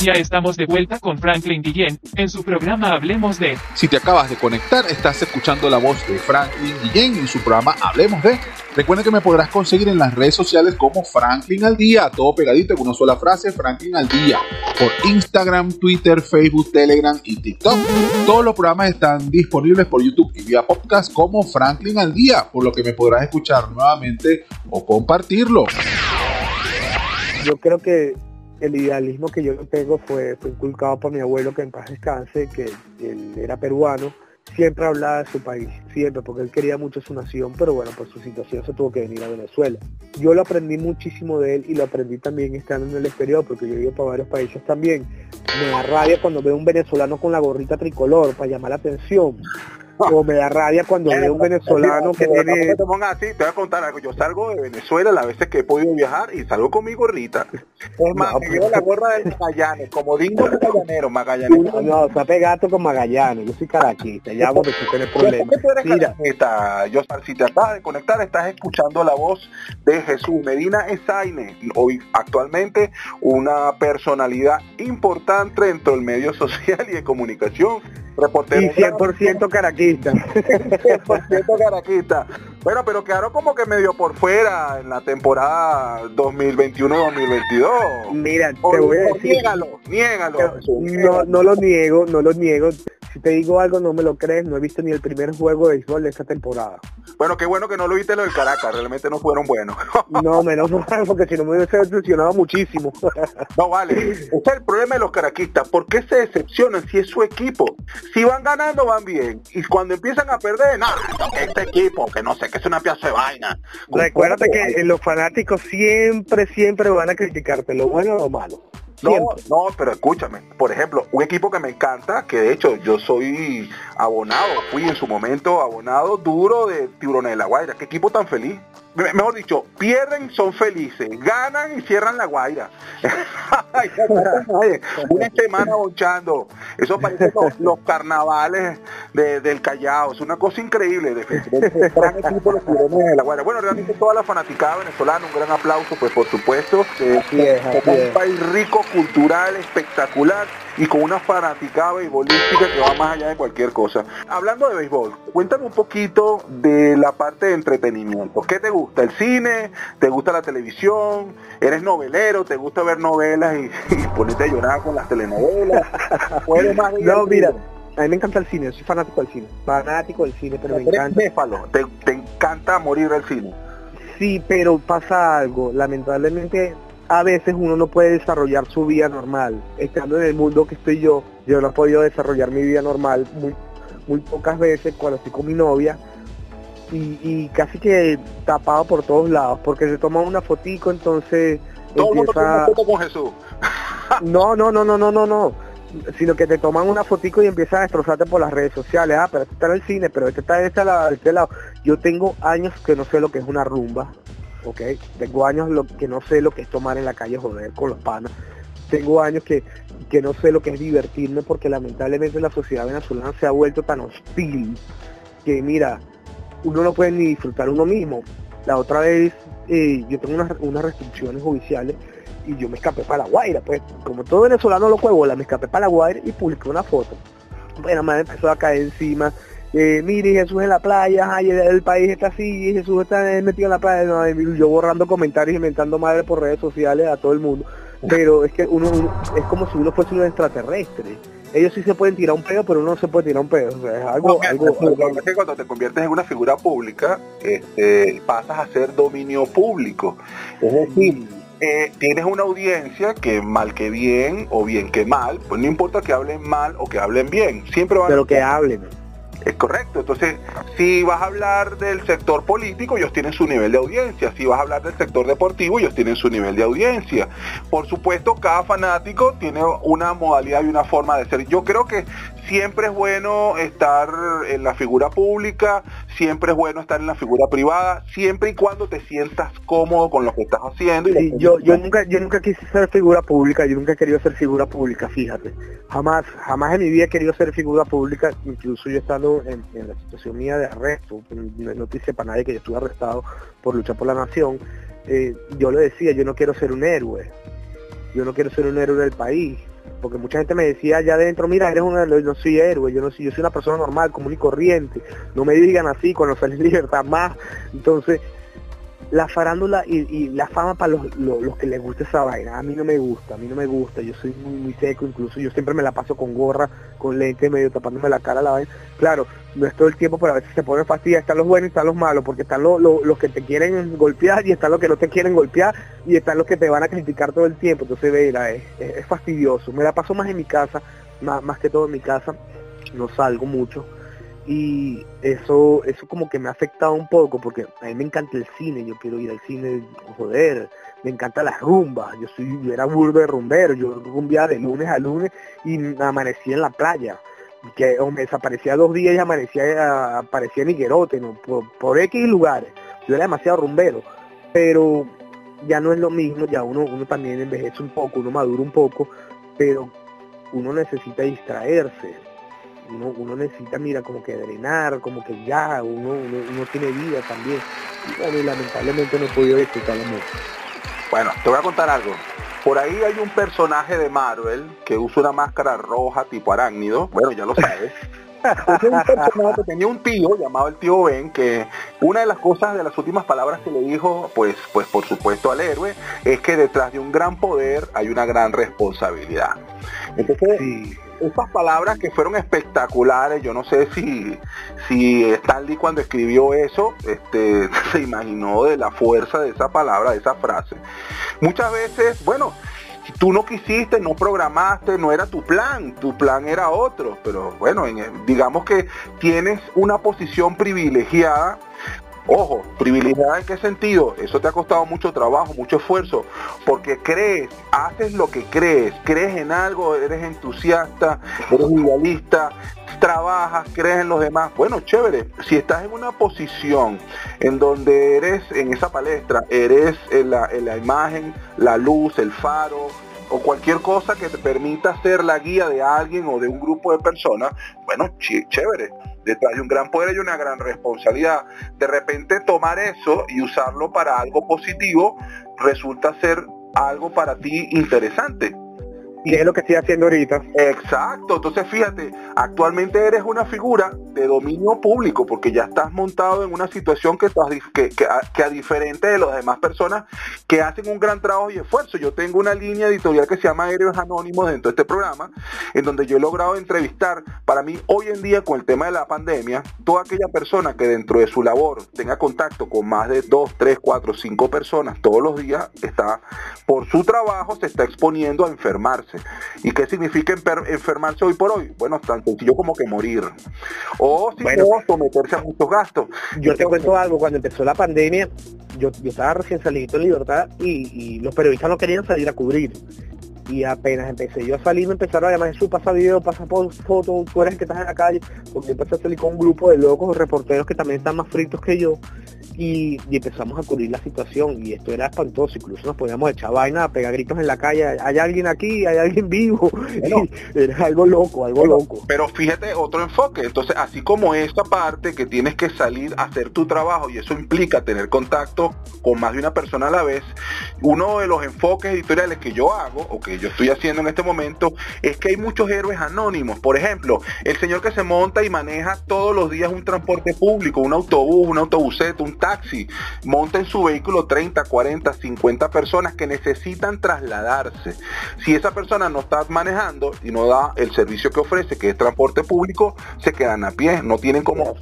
Ya estamos de vuelta con Franklin Guillén en su programa Hablemos de. Si te acabas de conectar, estás escuchando la voz de Franklin Guillén en su programa Hablemos de. Recuerda que me podrás conseguir en las redes sociales como Franklin al Día, todo pegadito en una sola frase, Franklin al Día, por Instagram, Twitter, Facebook, Telegram y TikTok. Todos los programas están disponibles por YouTube y vía podcast como Franklin al Día, por lo que me podrás escuchar nuevamente o compartirlo. Yo creo que el idealismo que yo tengo fue, fue inculcado por mi abuelo que en paz descanse, que él era peruano, siempre hablaba de su país, siempre, porque él quería mucho su nación, pero bueno, por su situación se tuvo que venir a Venezuela. Yo lo aprendí muchísimo de él y lo aprendí también estando en el exterior, porque yo he ido para varios países también. Me da rabia cuando veo un venezolano con la gorrita tricolor para llamar la atención. O me da rabia cuando veo un venezolano que tiene... te pongas así, te voy a contar algo. Yo salgo de Venezuela las veces que he podido viajar y salgo con mi gorrita. Es más, me llevo la gorra de Magallanes, como digo Magallanero, Magallanero. No, está pegato con Magallanes, yo soy caraquista, ya porque tú tienes problemas. ¿Por qué tú eres Mira, Josar? Si te acabas de conectar, estás escuchando la voz de Jesús Medina Esaine, hoy actualmente una personalidad importante dentro del medio social y de comunicación. Reportero y 100% caraquista. 100% caraquista. Bueno, pero quedaron como que medio por fuera en la temporada 2021-2022. Mira, te voy a decir, Niégalo, niégalo. No, no lo niego, no lo niego. Si te digo algo no me lo crees, no he visto ni el primer juego de béisbol de esta temporada. Bueno, qué bueno que no lo viste lo del Caracas, realmente no fueron buenos. No, menos mal, porque si no me hubiese decepcionado muchísimo. No vale, ese es el problema de los caraquistas. ¿Por qué se decepcionan si es su equipo? Si van ganando van bien y cuando empiezan a perder, nada, este equipo, que no sé, que es una pieza de vaina. Recuérdate que eh, los fanáticos siempre, siempre van a criticarte, lo bueno o lo malo. No, Siempre. no, pero escúchame, por ejemplo, un equipo que me encanta, que de hecho yo soy abonado, fui en su momento abonado duro de Tiburones de la Guaira. Qué equipo tan feliz. Me- Mejor dicho, pierden, son felices, ganan y cierran la Guaira. Una semana bonchando. Eso parece los, los carnavales de- del Callao. Es una cosa increíble. Gran equipo los Tiburones de la Guaira. Bueno, realmente toda la fanaticada venezolana, un gran aplauso, pues por supuesto. Así es, un país rico, cultural, espectacular y con una fanaticada beisbolística que va más allá de cualquier cosa. Hablando de béisbol, cuéntame un poquito de la parte de entretenimiento. ¿Qué te gusta? ¿El cine? ¿Te gusta la televisión? ¿Eres novelero? ¿Te gusta ver novelas y, y ponerte a llorar con las telenovelas? ¿O eres más No, mira, a mí me encanta el cine, yo soy fanático del cine. Fanático del cine, pero me Eres encanta. néfalo, te, te encanta morir del cine. Sí, pero pasa algo. Lamentablemente, a veces uno no puede desarrollar su vida normal. Estando en el mundo que estoy yo, yo no he podido desarrollar mi vida normal muy, muy pocas veces cuando estoy con mi novia. Y, y casi que tapado por todos lados, porque se toma una fotico, entonces Todo el mundo empieza... con Jesús. No, no, no, no, no, no, no. Sino que te toman una fotico y empiezan a destrozarte por las redes sociales. Ah, pero este está en el cine, pero este está de este lado, este lado. Yo tengo años que no sé lo que es una rumba, ¿ok? Tengo años que no sé lo que es tomar en la calle joder con los panas. Tengo años que, que no sé lo que es divertirme porque lamentablemente la sociedad venezolana se ha vuelto tan hostil que mira, uno no puede ni disfrutar uno mismo. La otra vez eh, yo tengo unas, unas restricciones judiciales y yo me escapé para la Guaira, pues como todo venezolano lo juego, me escapé para la Guaira y publiqué una foto. Bueno, me empezó a caer encima. Eh, mire, Jesús en la playa, ay, el, el país está así, Jesús está metido en la playa, no, yo borrando comentarios y inventando madre por redes sociales a todo el mundo. Pero es que uno, uno- es como si uno fuese un extraterrestre. Ellos sí se pueden tirar un pedo, pero uno no se puede tirar un pedo. O sea, es algo, No, algo, algo- es que cuando te conviertes en una figura pública, este, pasas a ser dominio público. Es decir, eh, tienes una audiencia que mal que bien o bien que mal, pues no importa que hablen mal o que hablen bien, siempre van pero que hablen. Es correcto. Entonces, si vas a hablar del sector político, ellos tienen su nivel de audiencia. Si vas a hablar del sector deportivo, ellos tienen su nivel de audiencia. Por supuesto, cada fanático tiene una modalidad y una forma de ser. Yo creo que siempre es bueno estar en la figura pública, siempre es bueno estar en la figura privada, siempre y cuando te sientas cómodo con lo que estás haciendo. y Sí, yo, yo nunca, yo nunca quise ser figura pública, yo nunca he querido ser figura pública, fíjate. Jamás, jamás en mi vida he querido ser figura pública, incluso yo estando en, la situación mía de arresto, no es noticia para nadie que yo estuve arrestado por luchar por la nación, eh, yo le decía, yo no quiero ser un héroe, yo no quiero ser un héroe del país, porque mucha gente me decía allá adentro, mira, eres una, no soy héroe, yo no soy, yo soy una persona normal, común y corriente, no me digan así cuando salí libertad más, entonces la farándula y, la fama para los, que les gusta esa vaina. A mí no me gusta, a mí no me gusta. Yo soy muy, seco, incluso yo siempre me la paso con gorra, con lente, medio tapándome la cara la vaina. Claro, no es todo el tiempo, pero a veces se pone fastidia. Están los buenos y están los malos, porque están los, los, que te quieren golpear y están los que no te quieren golpear y están los que te van a criticar todo el tiempo. Entonces, verá, es, es, fastidioso. Me la paso más en mi casa, más, más que todo en mi casa. No salgo mucho y eso eso como que me ha afectado un poco porque a mí me encanta el cine yo quiero ir al cine joder me encanta las rumbas yo soy yo era burdo de rumbero yo rumbeaba de lunes a lunes y amanecía en la playa que o me desaparecía dos días y amanecía aparecía en Higuerote ¿no? por, por X lugares yo era demasiado rumbero pero ya no es lo mismo ya uno uno también envejece un poco uno madura un poco pero uno necesita distraerse uno, uno necesita, mira, como que drenar, como que ya, uno, uno, tiene vida también. Y bueno, lamentablemente no he podido disfrutarlo mucho. Bueno, te voy a contar algo. Por ahí hay un personaje de Marvel que usa una máscara roja tipo arácnido. Bueno, ya lo sabes. un tenía un tío llamado el tío Ben que una de las cosas de las últimas palabras que le dijo pues pues por supuesto al héroe es que detrás de un gran poder hay una gran responsabilidad entonces sí esas palabras que fueron espectaculares, yo no sé si, si Stanley cuando escribió eso este, se imaginó de la fuerza de esa palabra, de esa frase. Muchas veces, bueno, tú no quisiste, no programaste, no era tu plan, tu plan era otro, pero bueno, digamos que tienes una posición privilegiada Ojo, privilegiada en qué sentido? Eso te ha costado mucho trabajo, mucho esfuerzo, porque crees, haces lo que crees, crees en algo, eres entusiasta, eres idealista, trabajas, crees en los demás. Bueno, chévere, si estás en una posición en donde eres en esa palestra, eres en la, la imagen, la luz, el faro, o cualquier cosa que te permita ser la guía de alguien o de un grupo de personas, bueno, chévere detrás de un gran poder hay una gran responsabilidad. De repente tomar eso y usarlo para algo positivo resulta ser algo para ti interesante. Y es lo que estoy haciendo ahorita. Exacto, entonces fíjate, actualmente eres una figura de dominio público porque ya estás montado en una situación que, estás, que, que, a, diferente de las demás personas que hacen un gran trabajo y esfuerzo. Yo tengo una línea editorial que se llama Héroes Anónimos dentro de este programa, en donde yo he logrado entrevistar, para mí hoy en día con el tema de la pandemia, toda aquella persona que dentro de su labor tenga contacto con más de 2, 3, 4, 5 personas todos los días, está por su trabajo, se está exponiendo a enfermarse ¿Y qué significa enfermarse hoy por hoy? Bueno, tan sencillo como que morir. O si no, someterse a muchos gastos. Yo te cuento algo, cuando empezó la pandemia, yo, estaba recién salido en libertad y, los periodistas no querían salir a cubrir y apenas empecé yo a salir me empezaron a llamar Jesús pasa video, pasa fotos, tú eres el que estás en la calle, porque empecé a salir con un grupo de locos reporteros que también están más fritos que yo y, empezamos a cubrir la situación y esto era espantoso, incluso nos podíamos echar vaina, a pegar gritos en la calle, hay alguien aquí, hay alguien vivo, era algo loco, algo loco. Pero fíjate otro enfoque, entonces así como esta parte que tienes que salir a hacer tu trabajo y eso implica tener contacto con más de una persona a la vez, uno de los enfoques editoriales que yo hago o que yo estoy haciendo en este momento es que hay muchos héroes anónimos, por ejemplo, el señor que se monta y maneja todos los días un transporte público, un autobús, un autobusete, un taxi, monta en su vehículo 30, 40, 50 personas que necesitan trasladarse. Si esa persona no está manejando y no da el servicio que ofrece, que es transporte público, se quedan a pie, no tienen cómo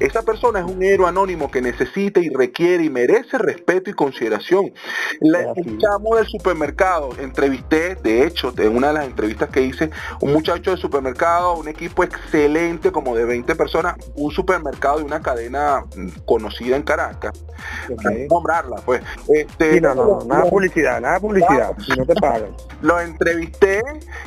Esa persona es un héroe anónimo que necesita y requiere y merece respeto y consideración. La escuchamos del supermercado, entrevisté, de hecho, en una de las entrevistas que hice, un muchacho del supermercado, un equipo excelente como de 20 personas, un supermercado de una cadena conocida en Caracas Nombrarla, pues. Este, no, no, nada publicidad, nada publicidad, si no te pagan. Lo entrevisté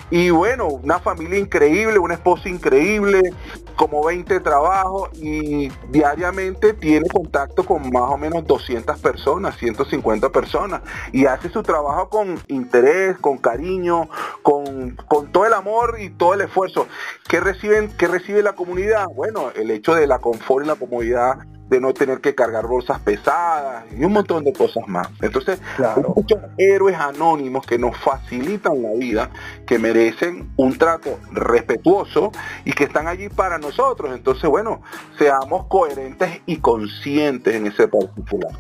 y bueno, una familia increíble, una esposa increíble, como 20 trabajos y diariamente tiene contacto con más o menos 200 personas, 150 personas y hace su trabajo con interés, con cariño, con, con todo el amor y todo el esfuerzo. que reciben, que recibe la comunidad? Bueno, el hecho de la confort y la comodidad de no tener que cargar bolsas pesadas y un montón de cosas más. Entonces, Claro. hay muchos héroes anónimos que nos facilitan la vida, que merecen un trato respetuoso y que están allí para nosotros. Entonces, bueno, seamos coherentes y conscientes en ese particular.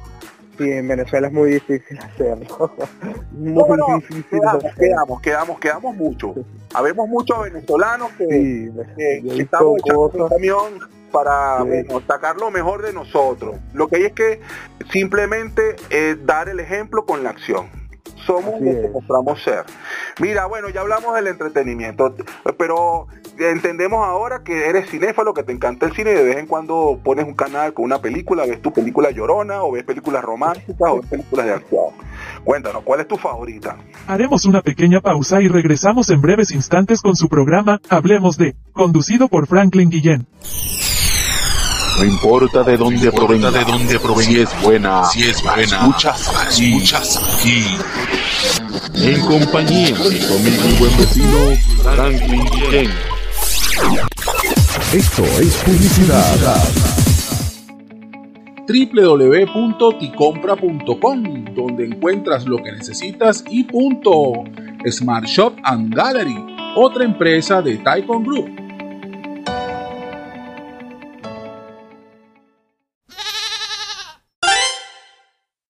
Sí, en Venezuela es muy difícil hacerlo. Muy difícil quedamos, hacerlo. quedamos, quedamos, quedamos mucho. Habemos muchos venezolanos que, Sí, que- que estamos echando cosas. camión para bueno, sacar lo mejor de nosotros. Lo que hay es que simplemente eh, dar el ejemplo con la acción. Somos Así lo que mostramos ser. Mira, bueno, ya hablamos del entretenimiento, pero entendemos ahora que eres cinéfalo, que te encanta el cine y de vez en cuando pones un canal con una película, ves tu película llorona o ves películas románticas o ves películas de acción. Cuéntanos, ¿cuál es tu favorita? Haremos una pequeña pausa y regresamos en breves instantes con su programa Hablemos de, conducido por Franklin Guillén. No importa de dónde provenga, de dónde provenga, si es buena, si es buena, escuchas aquí, escuchas aquí. En compañía de mi amigo y buen vecino Franklin Guillén. Esto es publicidad. www.ticompra.com donde encuentras lo que necesitas y punto. Smart Shop and Gallery, otra empresa de Taikon Group